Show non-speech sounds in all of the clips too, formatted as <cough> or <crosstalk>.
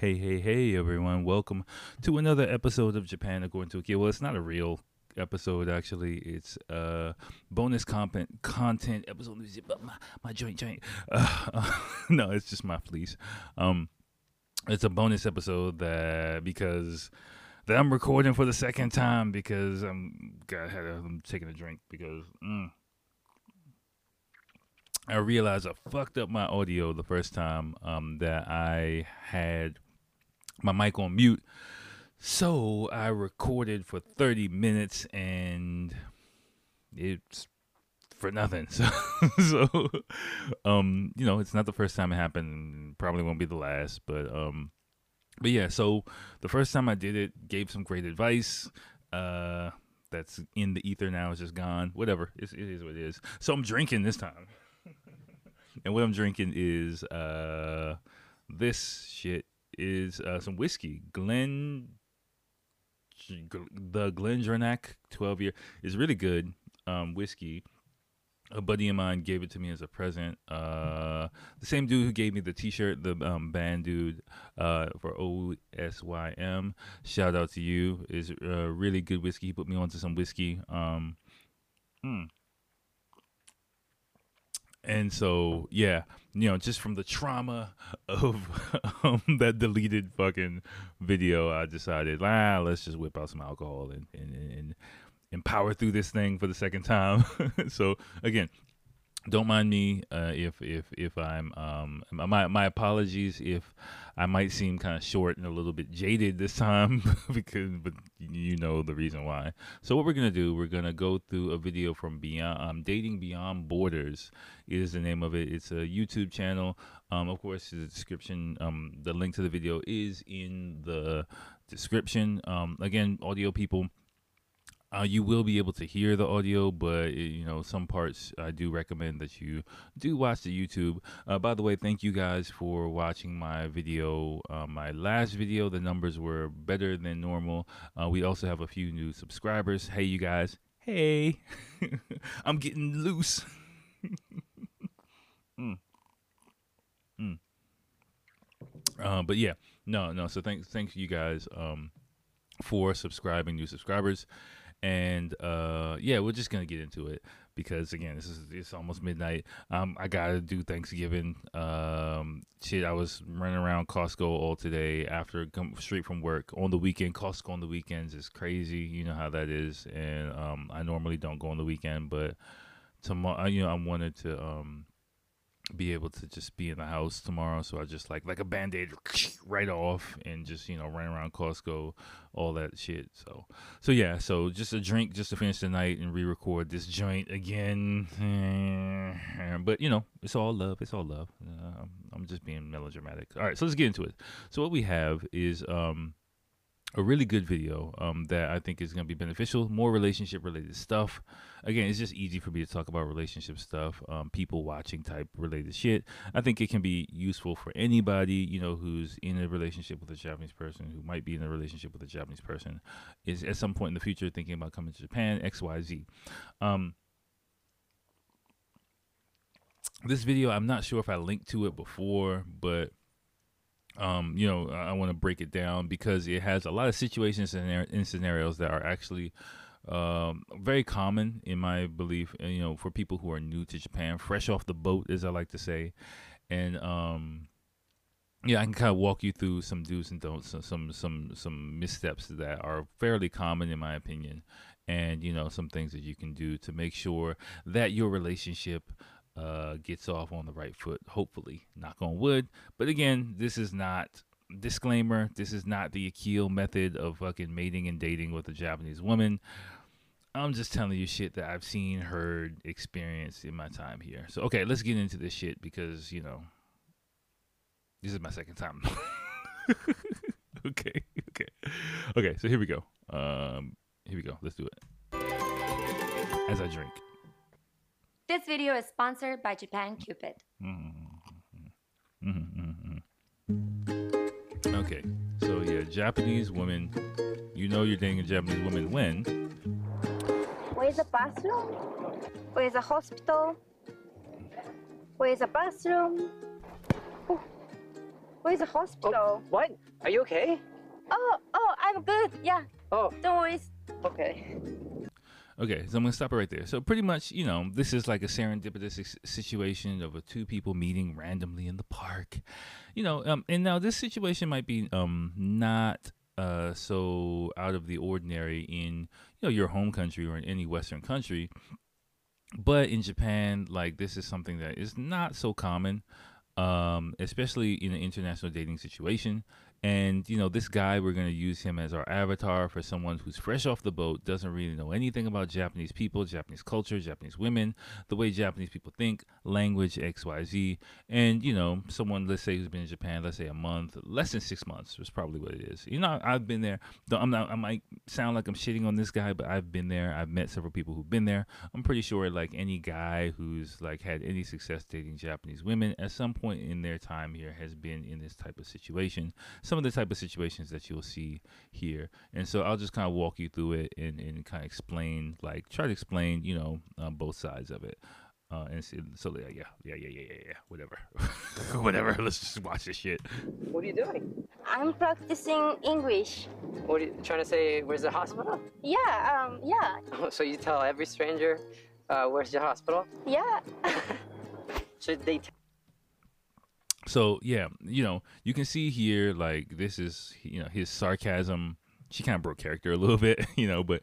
Hey, hey, hey, everyone. Welcome to another episode of Japan According to Akira. Well, it's not a real episode, actually. It's uh bonus content content episode. My, my joint, joint. Uh, <laughs> no, it's just my fleece. Um, it's a bonus episode that because that I'm recording for the second time because I'm got had a, I'm taking a drink because mm, I realized I fucked up my audio the first time um, that I had my mic on mute. So I recorded for 30 minutes and it's for nothing. <laughs> So, so um, you know, it's not the first time it happened. Probably won't be the last, but um, but yeah. So the first time I did it, gave some great advice. Uh, that's in the ether now. It's just gone. Whatever. It's, it is what it is. So I'm drinking this time, <laughs> and what I'm drinking is uh, this shit is uh, some whiskey. Glen, the GlenDronach 12 year is really good um, whiskey. A buddy of mine gave it to me as a present. Uh, the same dude who gave me the T-shirt, the um, band dude uh, for OSYM. Shout out to you. Is uh, really good whiskey. He put me onto some whiskey. Um, hmm and so yeah you know just from the trauma of <laughs> um, that deleted fucking video i decided ah let's just whip out some alcohol and and, and, and power through this thing for the second time. <laughs> So again don't mind me uh, if if if I'm um my my apologies if I might seem kind of short and a little bit jaded this time <laughs> because but you know the reason why. So what we're gonna do, we're gonna go through a video from Beyond um, Dating Beyond Borders is the name of it. It's a YouTube channel. Um, of course, the description, um, the link to the video is in the description. Um, again, audio people uh, you will be able to hear the audio, but it, you know some parts I do recommend that you do watch the YouTube. Uh, by the way, thank you guys for watching my video. Uh, my last video, the numbers were better than normal. Uh, we also have a few new subscribers. Hey, you guys! Hey, <laughs> I'm getting loose. <laughs> mm. Mm. But yeah, no, no. So thanks, thanks you guys um, for subscribing, new subscribers and uh, yeah, we're just gonna get into it because again, this is it's almost midnight. Um, I gotta do Thanksgiving. Um, shit, I was running around Costco all today after come straight from work on the weekend. Costco on the weekends is crazy. You know how that is, and um, I normally don't go on the weekend, but tomorrow, you know, I wanted to um be able to just be in the house tomorrow. So I just like like a band aid <laughs> right off and just you know run around Costco, all that shit. So so yeah, so just a drink just to finish the night and re-record this joint again. <laughs> But you know it's all love. It's all love. Uh, I'm just being melodramatic. All right, so let's get into it. So what we have is um a really good video um, that I think is going to be beneficial. More relationship related stuff. Again, it's just easy for me to talk about relationship stuff, um, people watching type related shit. I think it can be useful for anybody, you know, who's in a relationship with a Japanese person, who might be in a relationship with a Japanese person, is at some point in the future thinking about coming to Japan, X, Y, Z. Um, this video, I'm not sure if I linked to it before, but um, you know, I want to break it down because it has a lot of situations and scenarios that are actually um, very common in my belief. You know, for people who are new to Japan, fresh off the boat, as I like to say, and um, yeah, I can kind of walk you through some do's and don'ts, some some some missteps that are fairly common in my opinion, and you know some things that you can do to make sure that your relationship uh, gets off on the right foot, hopefully. Knock on wood. But again, this is not disclaimer. This is not the Akil method of fucking mating and dating with a Japanese woman. I'm just telling you shit that I've seen, heard, experienced in my time here. So okay, let's get into this shit because you know this is my second time. <laughs> okay, okay, okay. So here we go. Um, here we go. Let's do it. As I drink. This video is sponsored by Japan Cupid. Mm-hmm. Mm-hmm. Okay, so yeah, Japanese woman. You know you're dating a Japanese woman when? Where's the bathroom? Where's the hospital? Where's the bathroom? Where's the hospital? What? Are you okay? Oh, oh, I'm good. Yeah, Oh, don't worry. okay. Okay, so I'm gonna stop it right there. So pretty much, you know, this is like a serendipitous situation of a two people meeting randomly in the park, you know. Um, and now this situation might be um not uh so out of the ordinary in you know your home country or in any Western country, but in Japan, like this is something that is not so common, um, especially in an international dating situation. And you know, this guy, we're gonna use him as our avatar for someone who's fresh off the boat, doesn't really know anything about Japanese people, Japanese culture, Japanese women, the way Japanese people think, language, X, Y, Z. And you know, someone, let's say, who's been in Japan, let's say a month, less than six months, is probably what it is. You know, I've been there. I'm not. I might sound like I'm shitting on this guy, but I've been there. I've met several people who've been there. I'm pretty sure, like any guy who's like had any success dating Japanese women at some point in their time here has been in this type of situation. Some of the type of situations that you'll see here, and so I'll just kind of walk you through it and, and kind of explain, like try to explain, you know, um, both sides of it. Uh, and so, so yeah, yeah, yeah, yeah, yeah, yeah, yeah, whatever, <laughs> whatever. <laughs> Let's just watch this shit. What are you doing? I'm practicing English. What are you trying to say? Where's the hospital? Yeah, um, yeah, <laughs> So you tell every stranger, uh, where's the hospital? yeah. Should they? So yeah, you know, you can see here like this is you know his sarcasm. She kind of broke character a little <laughs> bit, you know, but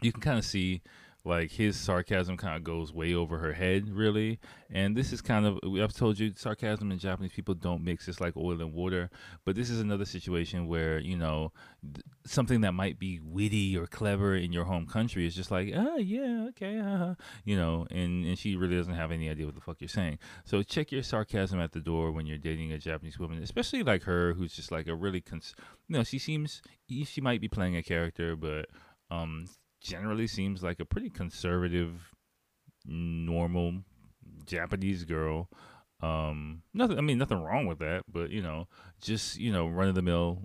you can kind of see like his sarcasm kind of goes way over her head, really. And this is kind of I've told you sarcasm and Japanese people don't mix. It's like oil and water. But this is another situation where you know th- something that might be witty or clever in your home country is just like, oh yeah, okay, uh-huh. you know, and and she really doesn't have any idea what the fuck you're saying. So check your sarcasm at the door when you're dating a Japanese woman, especially like her, who's just like a really, cons- you know, she seems she might be playing a character, but um, generally seems like a pretty conservative, normal Japanese girl. Um, nothing. I mean, nothing wrong with that, but you know, just you know, run of the mill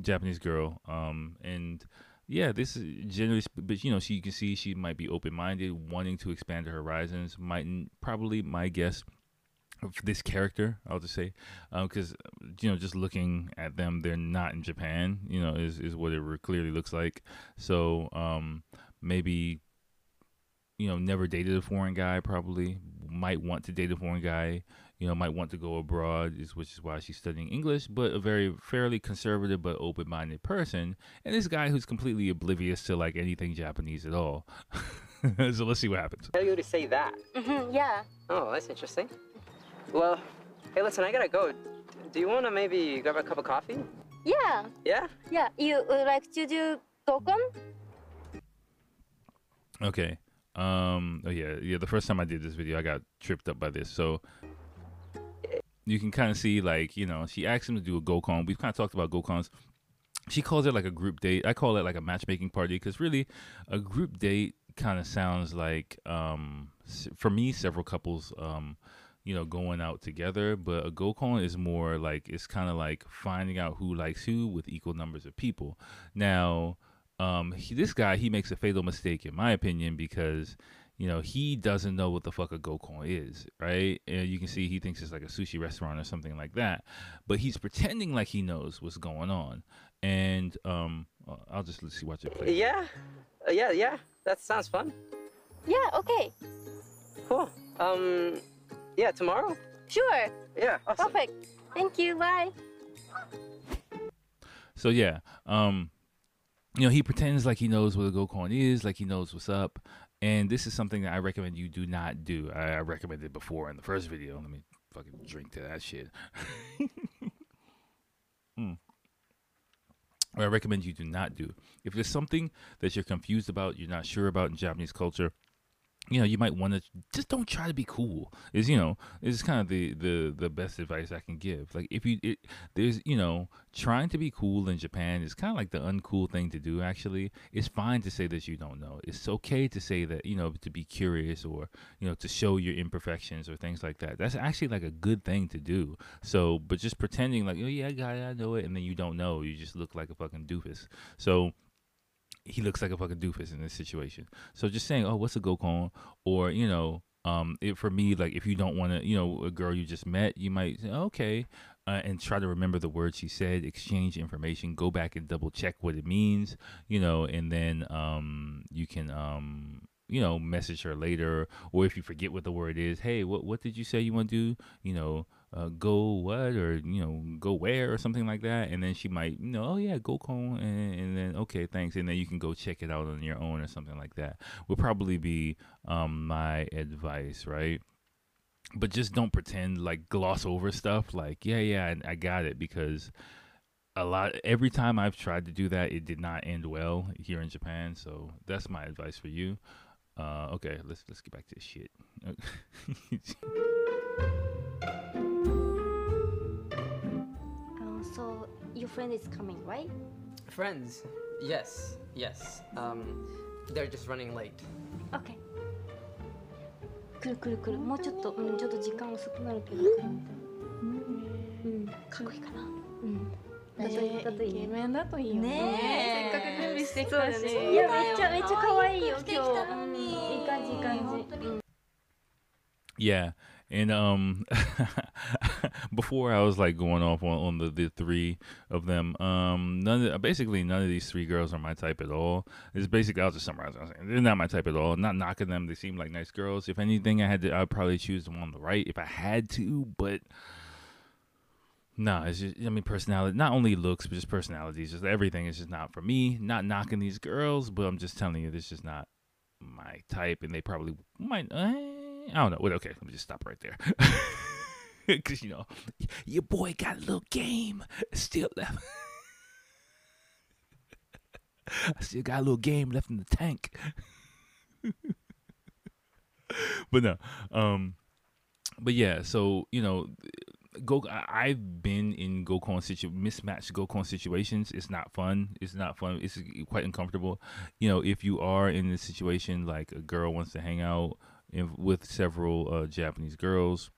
Japanese girl. Um, and yeah, this is generally, but you know, she you can see she might be open minded, wanting to expand her horizons. Might probably my guess of this character, I'll just say, because you know, just looking at them, they're not in Japan. You know, is is what it clearly looks like. So um, maybe you know, never dated a foreign guy. Probably might want to date a foreign guy. You know, might want to go abroad, is which is why she's studying English. But a very fairly conservative but open-minded person, and this guy who's completely oblivious to like anything Japanese at all. <laughs> so let's see what happens. tell you to say that. hmm yeah. Oh, that's interesting. Well, hey, listen, I gotta go. Do you want to maybe grab a cup of coffee? Yeah, Yeah. yeah. You would like to do Gokon? Okay. Um. Oh yeah. Yeah. The first time I did this video, I got tripped up by this. So you can kind of see, like, you know, she asked him to do a Gokon. We've kind of talked about Gokons. She calls it like a group date. I call it like a matchmaking party because really, a group date kind of sounds like, um, for me, several couples, um, you know, going out together. But a Gokon is more like it's kind of like finding out who likes who with equal numbers of people. Now, um, he, this guy he makes a fatal mistake in my opinion because you know he doesn't know what the fuck a gokon is, right? And you can see he thinks it's like a sushi restaurant or something like that, but he's pretending like he knows what's going on. And um, I'll just let's see watch it play. Yeah. Uh, yeah. Yeah. That sounds fun. Yeah, okay. Cool. Um. Yeah. Tomorrow. Sure. Yeah. Awesome. Perfect. Thank you. Bye. So yeah, um, you know, he pretends like he knows what a Gokon is, like he knows what's up. And this is something that I recommend you do not do. I, I recommended before in the first video. Let me fucking drink to that shit. <laughs> Hmm. What I recommend you do not do. If there's something that you're confused about, you're not sure about in Japanese culture, you know, you might want to just don't try to be cool. Is you know, is kind of the the the best advice I can give. Like if you it, there's you know, trying to be cool in Japan is kind of like the uncool thing to do. Actually, it's fine to say that you don't know. It's okay to say that you know to be curious or you know to show your imperfections or things like that. That's actually like a good thing to do. So, but just pretending like oh yeah, I got it, I know it, and then you don't know, you just look like a fucking doofus. So he looks like a fucking doofus in this situation. So just saying, oh, what's a Gokon? Or, you know, um, it, for me, like if you don't want to, you know, a girl you just met, you might say, okay, uh, and try to remember the words she said, exchange information, go back and double check what it means, you know, and then um, you can, um, you know, message her later, or if you forget what the word is, hey, what what did you say you want to do? You know, uh, go what or you know go where or something like that, and then she might, you know, oh yeah, go call, and, and then okay, thanks, and then you can go check it out on your own or something like that. would probably be um, my advice, right? but just don't pretend like gloss over stuff. Like yeah yeah I, I got it because a lot every time I've tried to do that it did not end well here in Japan. So that's my advice for you. Uh, okay let's let's get back to this shit <laughs> <laughs> so your friend is coming, right? Friends? Yes, yes. Um, they're just running late. Okay. 来る来る来る。もうちょっとうんちょっと時間遅くなるけど。うん。かっこいいかな。うん。だといいだといいイケメンだといいよね。せっかく準備してきたし、いやめっちゃめっちゃ可愛いよ。今日うんいい感じいい感じ。Yeah, and um, <laughs> <laughs> before I was like going off on, on the, the three of them. Um, none of, basically none of these three girls are my type at all. It's basically I'll just summarize. I'm saying they're not my type at all. not knocking them. They seem like nice girls. If anything, I had to, I'd probably choose the one on the right if I had to. But Nah, it's just I mean personality. Not only looks, but just personalities. Just everything is just not for me. Not knocking these girls, but I'm just telling you, this is not my type, and they probably might. Eh, I don't know. Wait, okay, let me just stop right there. <laughs> <laughs> Because you know, your boy got a little game still left. <laughs> I still got a little game left in the tank. <laughs> but no, um, but yeah. So you know, go. I've been in Gokon situ mismatched Gokon situations. It's not fun. It's not fun. It's quite uncomfortable. You know, if you are in this situation, like a girl wants to hang out with several uh, Japanese girls.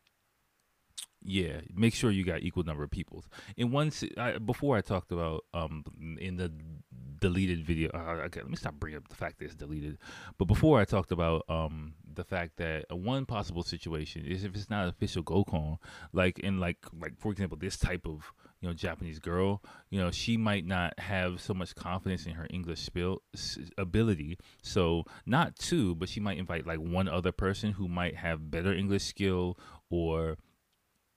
Yeah, make sure you got equal number of people. One, si- I, before I talked about um in the deleted video. Uh, okay, let me stop bringing up the fact that it's deleted. But before I talked about um the fact that one possible situation is if it's not official Gokon, like in like like for example this type of you know Japanese girl, you know she might not have so much confidence in her English spill ability. So not two, but she might invite like one other person who might have better English skill or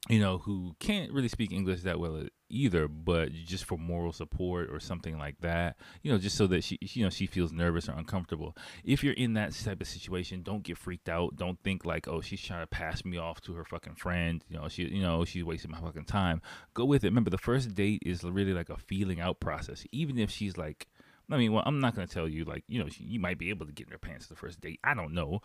you know, who can't really speak English that well either, but just for moral support or something like that, you know, just so that she, you know, she feels nervous or uncomfortable. If you're in that type of situation, don't get freaked out. Don't think like, oh, she's trying to pass me off to her fucking friend. You know, she, you know, she's wasting my fucking time. Go with it. Remember, the first date is really like a feeling out process. Even if she's like, I mean, well, I'm not going to tell you, like, you know, you might be able to get in her pants the first date. I don't know,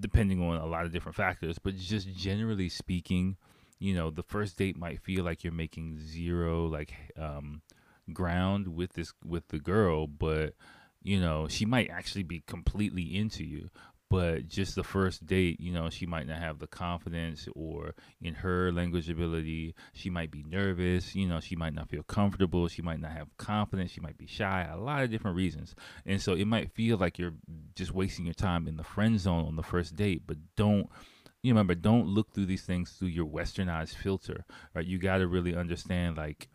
depending on a lot of different factors. But just generally speaking, you know the first date might feel like you're making zero like um ground with this with the girl but you know she might actually be completely into you. But just the first date you know she might not have the confidence or in her language ability. She might be nervous you know she might not feel comfortable. She might not have confidence. She might be shy a lot of different reasons. And so it might feel like you're just wasting your time in the friend zone on the first date but don't you remember don't look through these things through your westernized filter right? You got to really understand like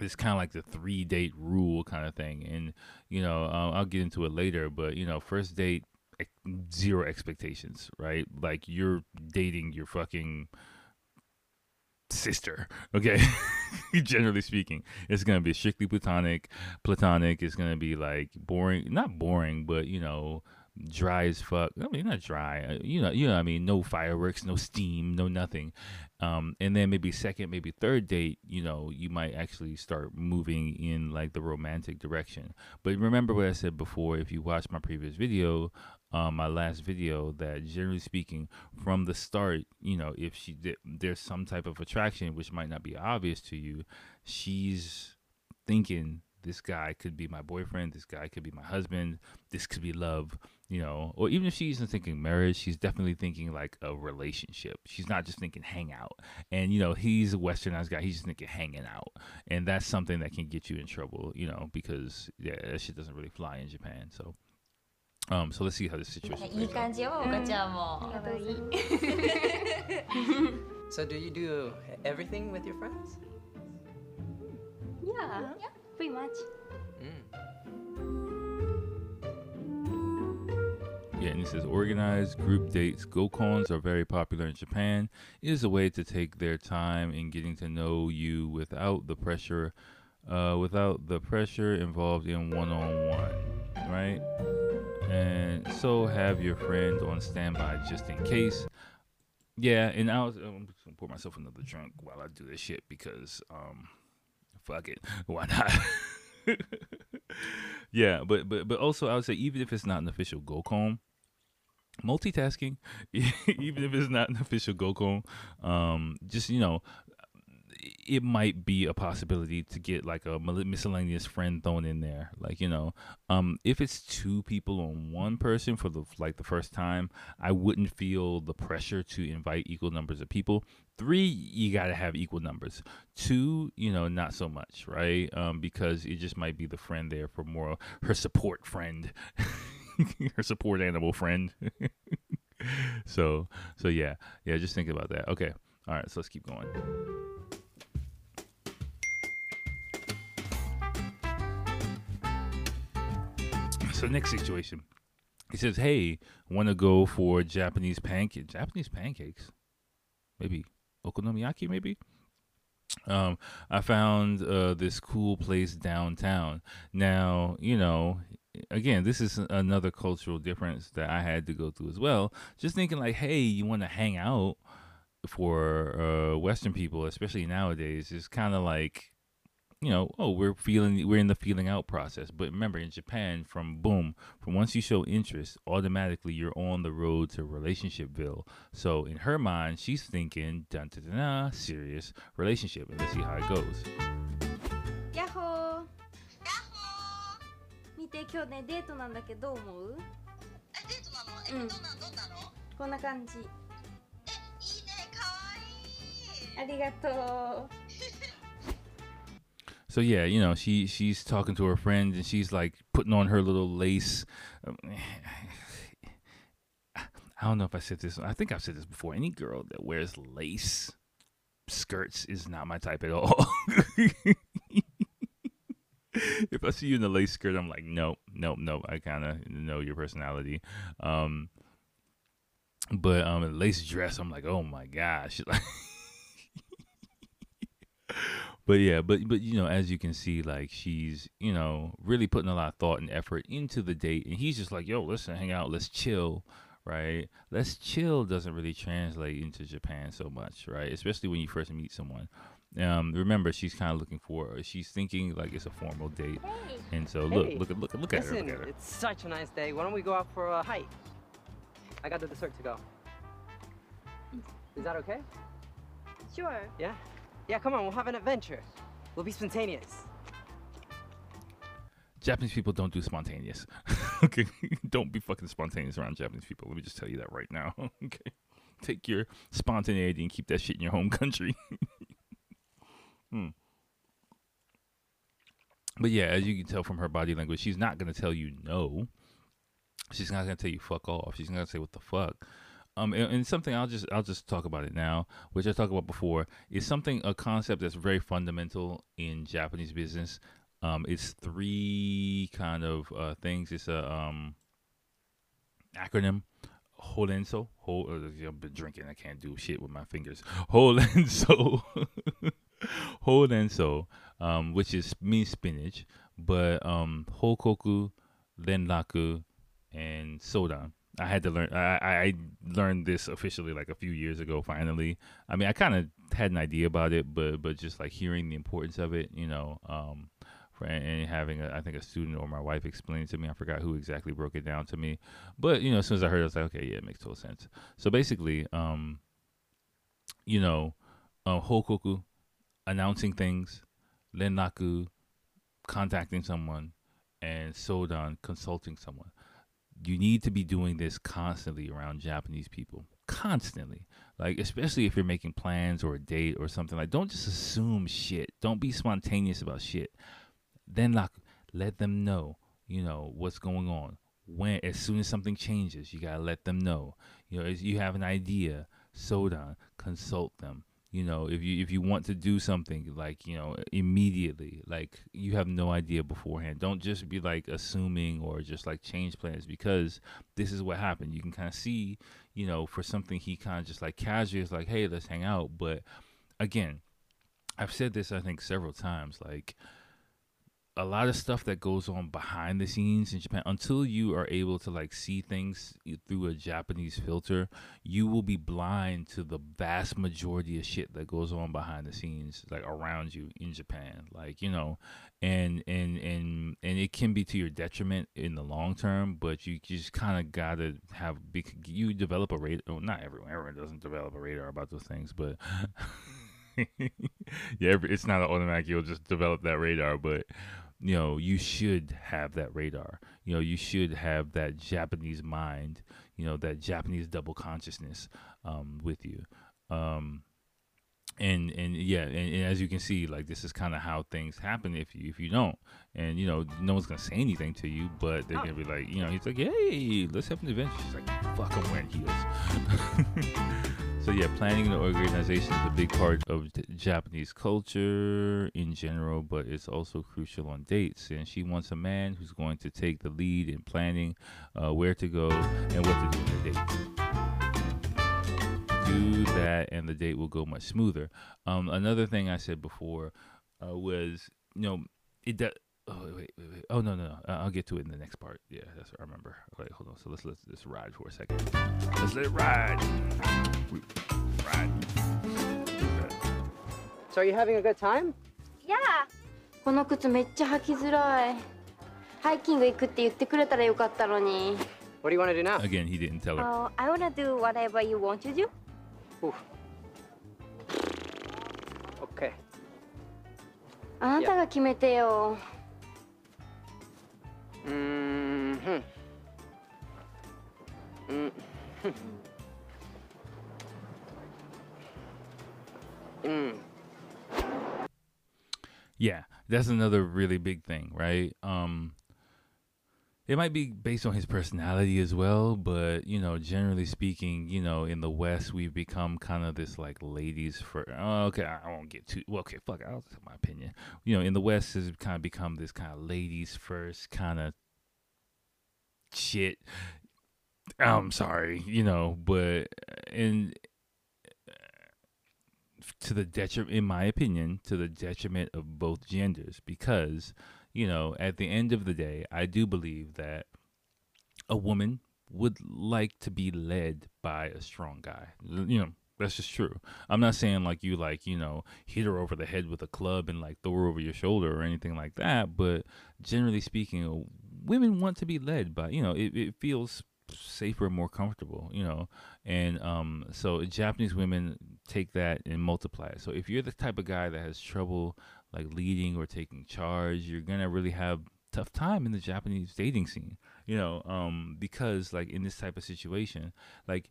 it's kind of like the three date rule kind of thing. And you know uh, i'll get into it later but you know first date zero expectations right? Like you're dating your fucking sister <laughs> okay? <laughs> Generally speaking it's gonna be strictly platonic platonic. It's gonna be like boring not boring but you know dry as fuck. I mean, not dry. uh, You know, you know. I mean, no fireworks, no steam, no nothing. Um, and then maybe second, maybe third date. You know, you might actually start moving in like the romantic direction. But remember what I said before. If you watched my previous video, um, my last video, that generally speaking, from the start, you know, if she did, there's some type of attraction which might not be obvious to you, she's thinking this guy could be my boyfriend, this guy could be my husband, this could be love, you know. Or even if she isn't thinking marriage, she's definitely thinking like a relationship. She's not just thinking hang out. And you know, he's a westernized guy, he's just thinking hanging out. And that's something that can get you in trouble, you know, because yeah, that shit doesn't really fly in Japan. So um, so let's see how this situation. <laughs> so do you do everything with your friends? Yeah. yeah pretty much. Mm. Yeah, and it says organized group dates. Gokons are very popular in Japan. It is a way to take their time in getting to know you without the pressure, uh, without the pressure involved in one-on-one, right? And so have your friend on standby just in case. Yeah, and I was I'm gonna pour myself another drink while I do this shit because um, fuck it, <laughs> why not? <laughs> yeah, but but but also I would say even if it's not an official Gokon, multitasking, <laughs> even if it's not an official Gokon, um, just you know, it might be a possibility to get like a miscellaneous friend thrown in there. Like you know, um, if it's two people on one person for the like the first time, I wouldn't feel the pressure to invite equal numbers of people. Three, you gotta have equal numbers. Two, you know, not so much, right? Um, because it just might be the friend there for more her support friend. <laughs> her support animal friend. <laughs> so so yeah. Yeah, just think about that. Okay. All right, so let's keep going. So next situation. He says, "Hey, want to go for Japanese pancake? Japanese pancakes? Maybe okonomiyaki? Maybe." Um, I found uh, this cool place downtown. Now, you know, again, this is another cultural difference that I had to go through as well. Just thinking like, hey, you want to hang out for uh, Western people, especially nowadays, is kind of like, you know, oh, we're feeling, we're in the feeling out process. But remember, in Japan, from boom, from once you show interest, automatically you're on the road to relationshipville. So in her mind, she's thinking, dun dun dun, serious relationship, and let's see how it goes. Yahoo! 見て今日ねデートなんだけどどう思うえデートなのえ、うん、どんなどんなのこんな感じえいいねかわいいありがとう so yeah, you know, she she's talking to her friend and she's like putting on her little lace. um, <sighs> I don't know if I said this. I think I've said this before. Any girl that wears lace skirts is not my type at all. <laughs> if I see you in a lace skirt, I'm like, nope, nope, nope. I kind of know your personality. Um, but um, a lace dress, I'm like, oh my gosh. <laughs> but yeah, but but you know, as you can see, like she's you know really putting a lot of thought and effort into the date, and he's just like, yo, listen, hang out, let's chill, right? Let's chill doesn't really translate into Japan so much, right? Especially when you first meet someone. Um, remember, she's kind of looking for, she's thinking like it's a formal date, and so look, Hey, look at look at look at her, look at her. it's such a nice day. Why don't we go out for a hike? I got the dessert to go. Is that okay? Sure Yeah? Yeah, come on, we'll have an adventure. We'll be spontaneous. Japanese people don't do spontaneous. <laughs> okay, <laughs> don't be fucking spontaneous around Japanese people. Let me just tell you that right now. <laughs> okay, take your spontaneity and keep that shit in your home country. hmm. But yeah, as you can tell from her body language, she's not gonna tell you no. She's not gonna tell you fuck off. She's not gonna say what the fuck. Um, and, and something I'll just I'll just talk about it now, which I talked about before, is something a concept that's very fundamental in Japanese business. Um, it's three kind of uh, things. It's a um acronym. Horenso. Ho, uh, I've been drinking. I can't do shit with my fingers. <laughs> Horenso. <laughs> Horenso, um, which is means spinach, but um, Hokoku, Renraku, and Sodan. I had to learn. I, I learned this officially like a few years ago. Finally, I mean, I kind of had an idea about it, but but just like hearing the importance of it, you know, um, for, and, having a, I think a student or my wife explain it to me. I forgot who exactly broke it down to me, but you know, as soon as I heard, it, I was like, okay, yeah, it makes total sense. So basically, um, you know, uh, hokoku, announcing things, renraku, contacting someone, and sodan, consulting someone you need to be doing this constantly around Japanese people. Constantly. Like, especially if you're making plans or a date or something. Like, don't just assume shit. Don't be spontaneous about shit. Then, like, let them know, you know, what's going on. When, as soon as something changes, you gotta let them know. You know, as you have an idea, sodan, consult them. You know, if you if you want to do something like you know immediately, like you have no idea beforehand. Don't just be like assuming or just like change plans because this is what happened. You can kind of see, you know, for something he kind of just like casually is like, hey, let's hang out. But again, I've said this I think several times, like a lot of stuff that goes on behind the scenes in Japan until you are able to like see things through a Japanese filter you will be blind to the vast majority of shit that goes on behind the scenes like around you in Japan like you know and and and and it can be to your detriment in the long term but you just kind of got to have you develop a radar well, not everyone everyone doesn't develop a radar about those things but <laughs> <laughs> yeah, it's not an automatic. You'll just develop that radar, but you know, you should have that radar. You know, you should have that Japanese mind. You know, that Japanese double consciousness um, with you. Um, and and yeah, and, and, as you can see, like this is kind of how things happen if you if you don't, and you know, no one's gonna say anything to you, but they're gonna be like, you know, he's like, hey, let's have an adventure. She's like, fuck, I'm wearing heels. <laughs> So yeah, planning and organization is a big part of Japanese culture in general, but it's also crucial on dates. And she wants a man who's going to take the lead in planning uh, where to go and what to do on the date. Do that, and the date will go much smoother. Um, another thing I said before uh, was, you know, it Oh wait, wait, wait. Oh no, no, no. I'll get to it in the next part. Yeah, that's what I remember. Wait, hold on. So let's let this ride for a second. Let's let it ride. Ride. So are you having a good time? Yeah この靴めっちゃ履きづらいハイキング行くって言ってくれたらよかったのに What do you want to do now? Again, he didn't tell her. Oh, I wanna do whatever you want to do Oof. Okay. あなたが決めてよ Mm-hmm. Mm. mm. Yeah, that's another really big thing, right? Um it might be based on his personality as well, but you know, generally speaking, you know, in the West, we've become kind of this like ladies for. Oh, okay, I won't get too. Well, okay, fuck, I'll tell my opinion. You know, in the West, has kind of become this kind of ladies first kind of shit. I'm sorry, you know, but in to the detriment, in my opinion, to the detriment of both genders, because you know, at the end of the day, I do believe that a woman would like to be led by a strong guy. You know, that's just true. I'm not saying like you like, you know, hit her over the head with a club and like throw her over your shoulder or anything like that, but generally speaking, women want to be led by, you know, it, it feels safer more comfortable you know and um so japanese women take that and multiply it so if you're the type of guy that has trouble like leading or taking charge, you're gonna really have tough time in the Japanese dating scene. You know, um, because like in this type of situation, like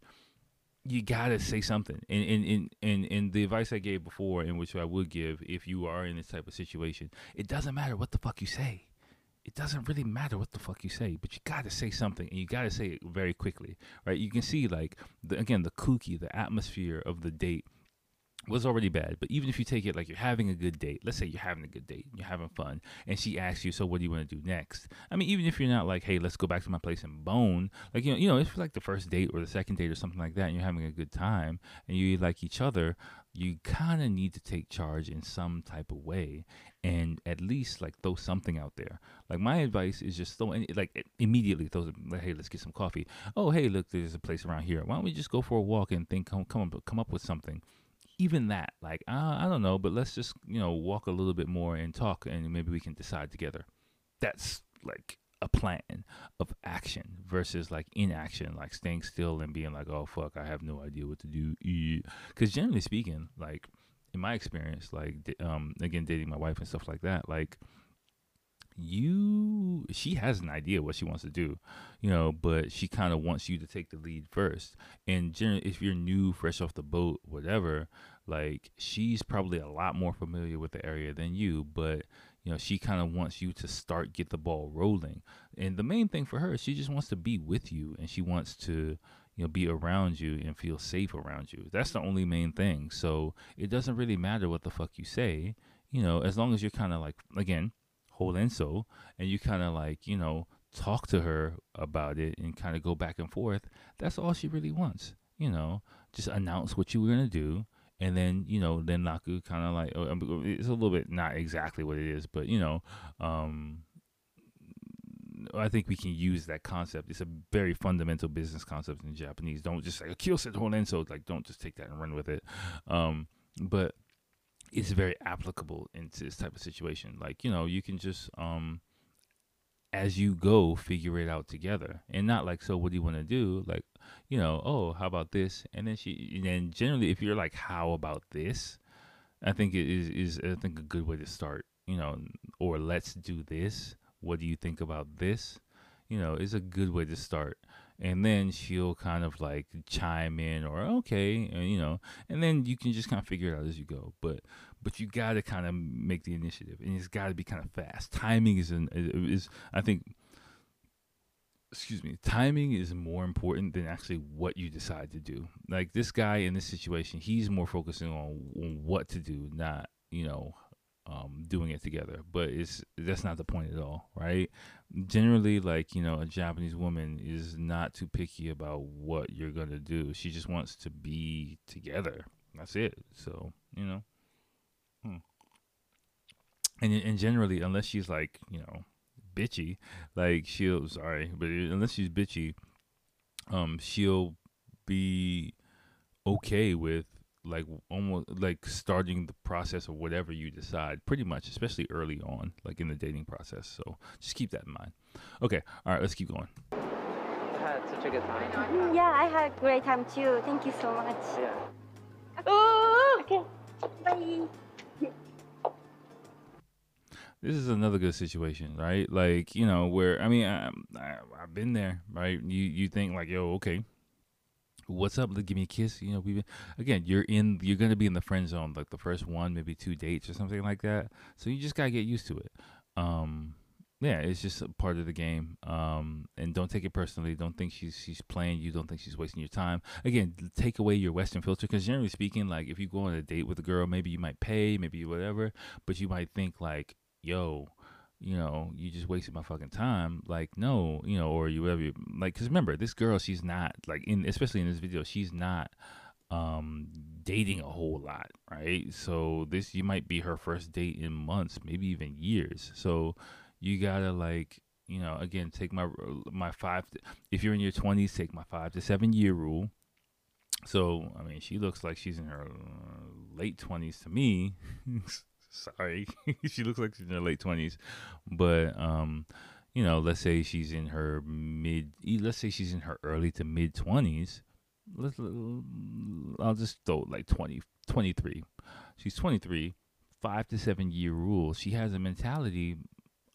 you gotta say something. And in in in in the advice I gave before, and which I would give if you are in this type of situation, it doesn't matter what the fuck you say. It doesn't really matter what the fuck you say, but you gotta say something, and you gotta say it very quickly, right? You can see like the, again the kuuki, the atmosphere of the date was already bad. But even if you take it like you're having a good date, let's say you're having a good date, you're having fun, and she asks you, "So what do you want to do next?" I mean, even if you're not like, "Hey, let's go back to my place and bone," like you know, you know, if it's like the first date or the second date or something like that, and you're having a good time and you like each other, you kind of need to take charge in some type of way and at least like throw something out there. Like my advice is just throw like immediately throw like, hey, let's get some coffee. Oh, hey, look, there's a place around here. Why don't we just go for a walk and think come come up come up with something even that, like, uh, I don't know, but let's just, you know, walk a little bit more and talk and maybe we can decide together. That's like a plan of action versus like inaction, like staying still and being like, oh, fuck, I have no idea what to do. Because generally speaking, like, in my experience, like, um, again, dating my wife and stuff like that, like, you she has an idea what she wants to do you know but she kind of wants you to take the lead first and generally if you're new fresh off the boat whatever like she's probably a lot more familiar with the area than you but you know she kind of wants you to start get the ball rolling and the main thing for her she just wants to be with you and she wants to you know be around you and feel safe around you. That's the only main thing. So it doesn't really matter what the fuck you say, you know, as long as you're kind of like again Horenso and you kind of like you know talk to her about it and kind of go back and forth. That's all she really wants, you know. Just announce what you were gonna do and then you know then Naku kind of like oh, um, it's a little bit not exactly what it is, but you know, um, I think we can use that concept. It's a very fundamental business concept in Japanese. Don't just like kill so like don't just take that and run with it. Um, but it's very applicable into this type of situation. Like you know you can just um as you go figure it out together. And not like so what do you want to do? Like you know oh how about this? And then she and then generally if you're like how about this? I think it is is i think a good way to start you know or let's do this. What do you think about this? You know is a good way to start. And then she'll kind of like chime in or okay and, you know and then you can just kind of figure it out as you go. But but you got to kind of make the initiative and it's got to be kind of fast. Timing is an is i think excuse me timing is more important than actually what you decide to do. Like this guy in this situation he's more focusing on, on what to do not you know um, doing it together. But it's that's not the point at all right? Generally like you know a japanese woman is not too picky about what you're gonna do. She just wants to be together. That's it. So you know. And and generally unless she's like you know bitchy like she'll sorry but unless she's bitchy um she'll be okay with like almost like starting the process of whatever you decide pretty much especially early on like in the dating process so just keep that in mind okay all right let's keep going I had such a good time. Mm, Yeah, I had a great time too. Thank you so much. Yeah. Oh, okay. Bye. This is another good situation right? Like you know where i mean I, I, i've been there right? You you think like yo okay what's up? Give me a kiss you know we again you're in you're gonna be in the friend zone like the first one maybe two dates or something like that. So you just gotta get used to it. Um yeah it's just a part of the game. Um and don't take it personally. Don't think she's she's playing you. Don't think she's wasting your time. Again take away your western filter because generally speaking like if you go on a date with a girl maybe you might pay maybe whatever but you might think like yo you know, you just wasted my fucking time. Like, no, you know, or you whatever. You, like, cause remember, this girl, she's not like in, especially in this video, she's not um dating a whole lot, right? So this, you might be her first date in months, maybe even years. So you gotta like, you know, again, take my my five. If you're in your twenties, take my five to seven year rule. So I mean, she looks like she's in her uh, late twenties to me. <laughs> sorry. <laughs> She looks like she's in her late 20s but um you know let's say she's in her mid let's say she's in her early to mid 20s let's i'll just throw like 20 23 she's 23 five to seven year rule. She has a mentality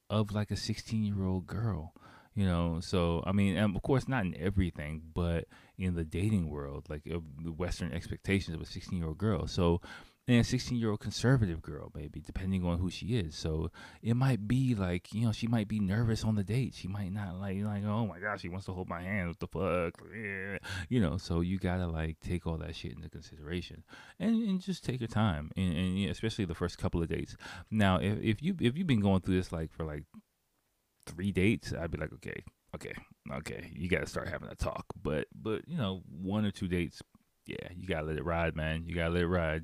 of like a 16 year old girl you know? So i mean and of course not in everything but in the dating world like the western expectations of a 16 year old girl. So and a 16 year old conservative girl, maybe, depending on who she is. So it might be like, you know, she might be nervous on the date. She might not like, like, oh my gosh, she wants to hold my hand. What the fuck? You know, so you gotta like take all that shit into consideration and, and just take your time. And, and especially the first couple of dates. Now, if, if you if you've been going through this like for like three dates, I'd be like, okay, okay, okay, you gotta start having a talk. But but you know, one or two dates, yeah, you gotta let it ride, man. You gotta let it ride.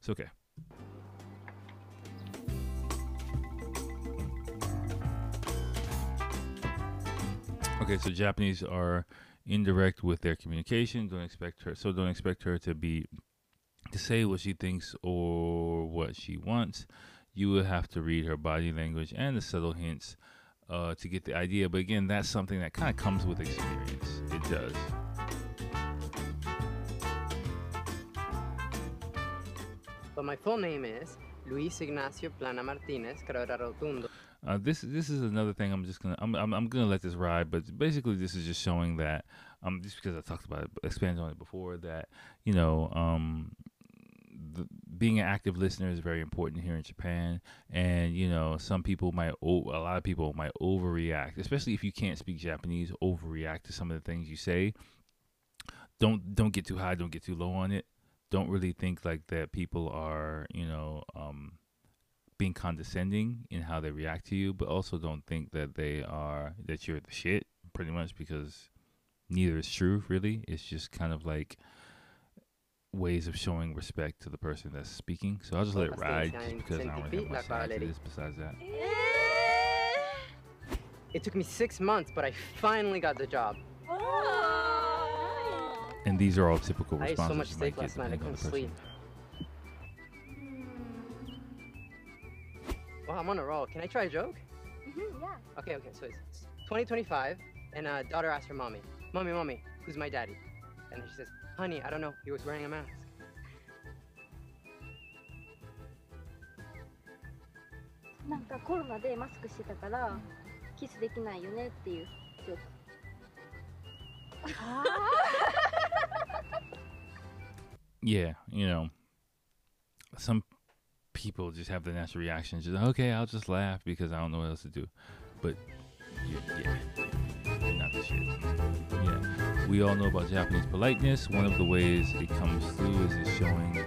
It's okay. Okay, so Japanese are indirect with their communication. Don't expect her, so don't expect her to be to say what she thinks or what she wants. You will have to read her body language and the subtle hints uh, to get the idea. But again, that's something that kind of comes with experience. It does. But my full name is Luis Ignacio Plana Martinez Carrera Rotundo. Uh, this this is another thing. I'm just gonna I'm, I'm I'm gonna let this ride, but basically this is just showing that um just because I talked about it, expanded on it before that you know um the, being an active listener is very important here in Japan, and you know some people might o- a lot of people might overreact, especially if you can't speak Japanese, overreact to some of the things you say. don't don't get too high, don't get too low on it. Don't really think like that people are, you know, um being condescending in how they react to you, but also don't think that they are that you're the shit pretty much because neither is true really. It's just kind of like ways of showing respect to the person that's speaking. So I'll just let it ride just because I don't really have much to add to this besides that. It took me six months, but I finally got the job. And these are all typical responses I ate so much steak get last night I couldn't sleep. Wow, I'm on a roll. Can I try a joke? Mm-hmm, yeah. Okay, okay. So it's 2025, and uh, daughter asks her mommy, "Mommy, mommy, who's my daddy?" And then she says, "Honey, I don't know. He was wearing a mask." <laughs> Yeah, you know, some people just have the natural reaction, just okay, I'll just laugh because I don't know what else to do. But yeah, yeah not the shit. Yeah, we all know about Japanese politeness. One of the ways it comes through is showing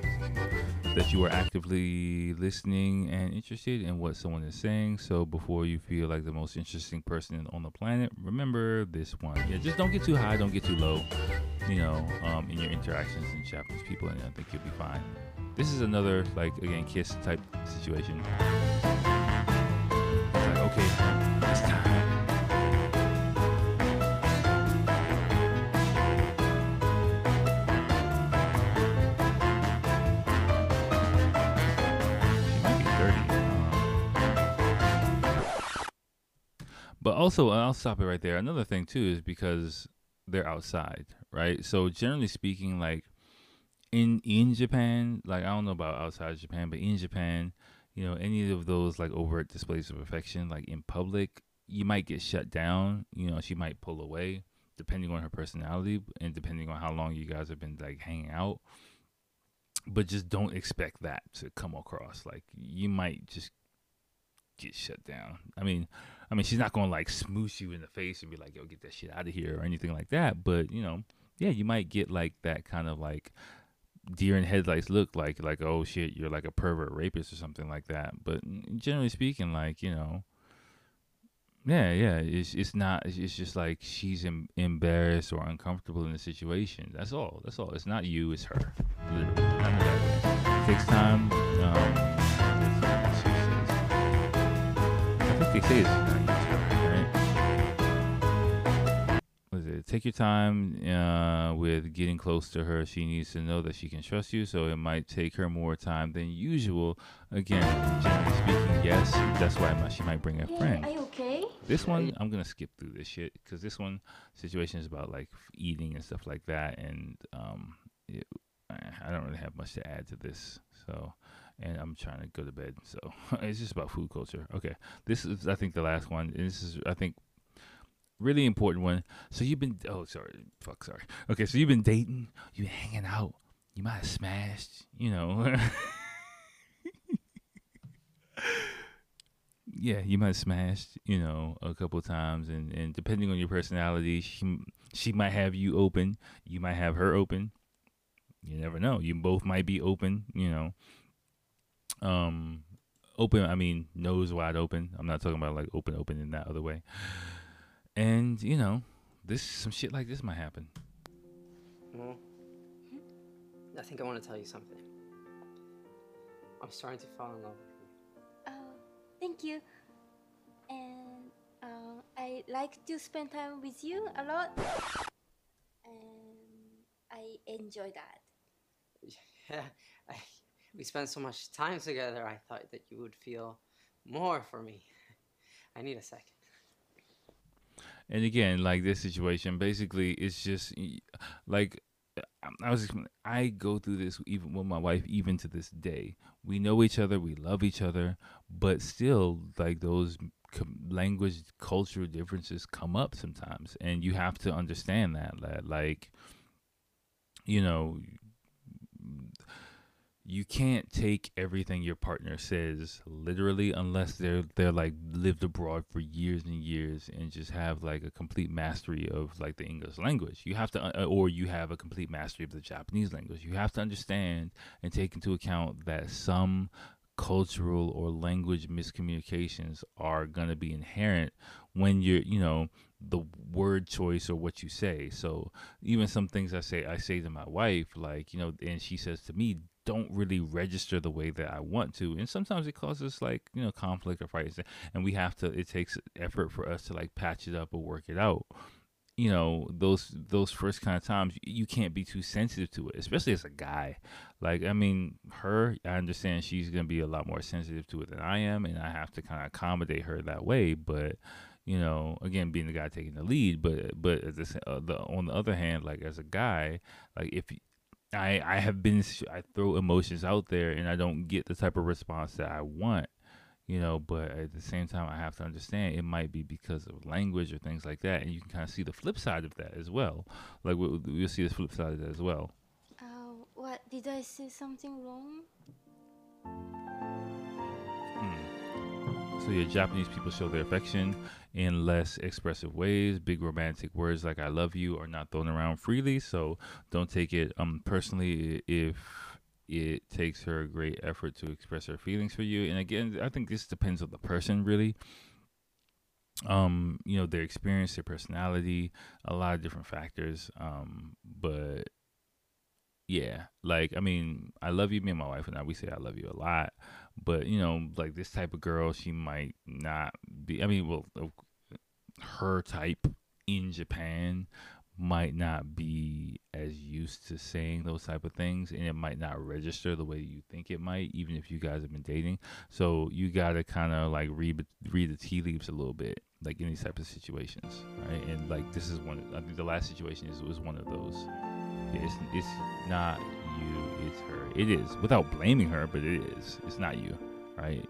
that you are actively listening and interested in what someone is saying. So before you feel like the most interesting person on the planet, remember this one. Yeah, just don't get too high, don't get too low. You know, um, in your interactions in Japanese people, and I think you'll be fine. This is another like again kiss type situation. It's like okay, it's time. But also, uh, I'll stop it right there. Another thing too is because they're outside, right? So generally speaking, like in in Japan, like I don't know about outside Japan, but in Japan, you know, any of those like overt displays of affection, like in public, you might get shut down. You know, she might pull away, depending on her personality and depending on how long you guys have been like hanging out. But just don't expect that to come across. Like you might just get shut down. I mean, I mean, she's not gonna like smoosh you in the face and be like, "Yo, get that shit out of here" or anything like that. But you know, yeah, you might get like that kind of like deer in headlights look, like like oh shit, you're like a pervert rapist or something like that. But generally speaking, like you know, yeah, yeah, it's it's not. It's, just like she's em- embarrassed or uncomfortable in the situation. That's all. That's all. It's not you. It's her. None. Takes time. Um. I think they say it's Take your time uh, with getting close to her. She needs to know that she can trust you, so it might take her more time than usual. Again, generally speaking, yes, that's why she might bring a friend. are you okay? This one, I'm gonna skip through this shit because this one situation is about like eating and stuff like that, and um, it, I I don't really have much to add to this. So, and I'm trying to go to bed, so <laughs> it's just about food culture. Okay, this is I think the last one. and This is I think really important one. So you've been oh sorry fuck sorry. Okay, so you've been dating, you been hanging out, you might have smashed, you know. <laughs> yeah, you might have smashed, you know, a couple times, and and depending on your personality, she she might have you open, you might have her open. You never know. You both might be open, you know. Um, open. I mean, nose wide open. I'm not talking about like open, open in that other way. And you know, this some shit like this might happen. Well, I think I want to tell you something. I'm starting to fall in love with you. Oh, thank you. And uh, I like to spend time with you a lot. And I enjoy that. Yeah, <laughs> I, we spent so much time together. I thought that you would feel more for me. <laughs> I need a second. And again, like this situation, basically, it's just like I- was. I go through this even with my wife, even to this day. We know each other, we love each other, but still, like those language, cultural differences come up sometimes, and you have to understand that. That like, you know, you can't take everything your partner says literally unless they're they're like lived abroad for years and years and just have like a complete mastery of like the English language. You have to uh, or you have a complete mastery of the Japanese language. You have to understand and take into account that some cultural or language miscommunications are going to be inherent when you're, you know, the word choice or what you say. So even some things I say, I say to my wife, like, you know, and she says to me, don't really register the way that I want to. And sometimes it causes like, you know, conflict or fights. And we have to, it takes effort for us to like patch it up or work it out. You know, those those first kind of times you can't be too sensitive to it, especially as a guy. Like, I mean, her, I understand she's gonna be a lot more sensitive to it than I am, and I have to kind of accommodate her that way. But you know, again, being the guy taking the lead, but but uh, the on the other hand, like as a guy, like if I I have been I throw emotions out there and I don't get the type of response that I want, you know. But at the same time, I have to understand it might be because of language or things like that, and you can kind of see the flip side of that as well. Like we'll, we'll see the flip side of that as well. Uh, what did I say something wrong? So yeah, Japanese people show their affection in less expressive ways. Big romantic words like "I love you" are not thrown around freely. So don't take it um personally if it takes her a great effort to express her feelings for you. And again, I think this depends on the person really. Um, you know, their experience, their personality, a lot of different factors. Um, but yeah, like I mean, I love you. Me and my wife and I, we say I love you a lot. But you know, like this type of girl, she might not be. I mean, well, her type in Japan might not be as used to saying those type of things and it might not register the way you think it might even if you guys have been dating so you got to kind of like read read the tea leaves a little bit like in these type of situations right and like this is one i think the last situation is was one of those it's it's not you it's her. It is without blaming her but it is. It's not you right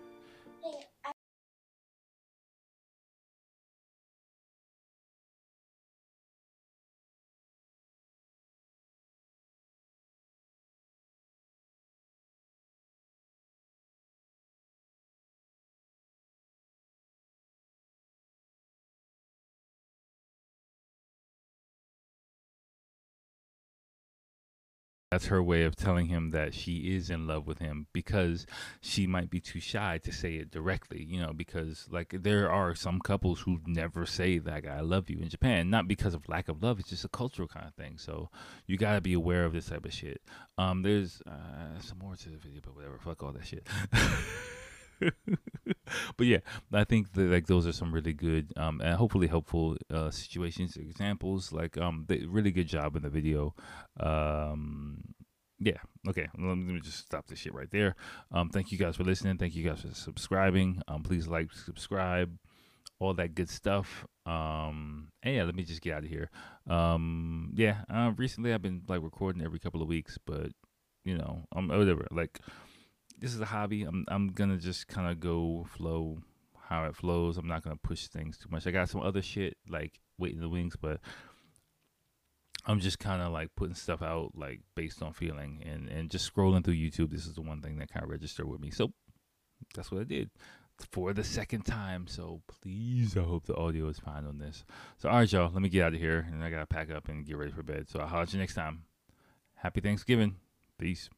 that's her way of telling him that she is in love with him because she might be too shy to say it directly you know because like there are some couples who never say that i love you in japan not because of lack of love it's just a cultural kind of thing so you got to be aware of this type of shit. Um there's uh, some more to the video but whatever fuck all that shit <laughs> <laughs> but yeah, I think that like those are some really good um and hopefully helpful uh situations examples like um they really good job in the video. Um yeah okay let me just stop this shit right there. Um thank you guys for listening. Thank you guys for subscribing. Um please like subscribe all that good stuff. Um and yeah let me just get out of here. Um yeah uh recently i've been like recording every couple of weeks but you know um whatever like this is a hobby. I'm I'm gonna just kind of go flow how it flows. I'm not gonna push things too much. I got some other shit like waiting in the wings, but I'm just kind of like putting stuff out like based on feeling and and just scrolling through YouTube. This is the one thing that kind of registered with me. So that's what I did for the second time. So please, I hope the audio is fine on this. So all right, y'all, let me get out of here and I gotta pack up and get ready for bed. So I'll holler at you next time. Happy Thanksgiving. Peace.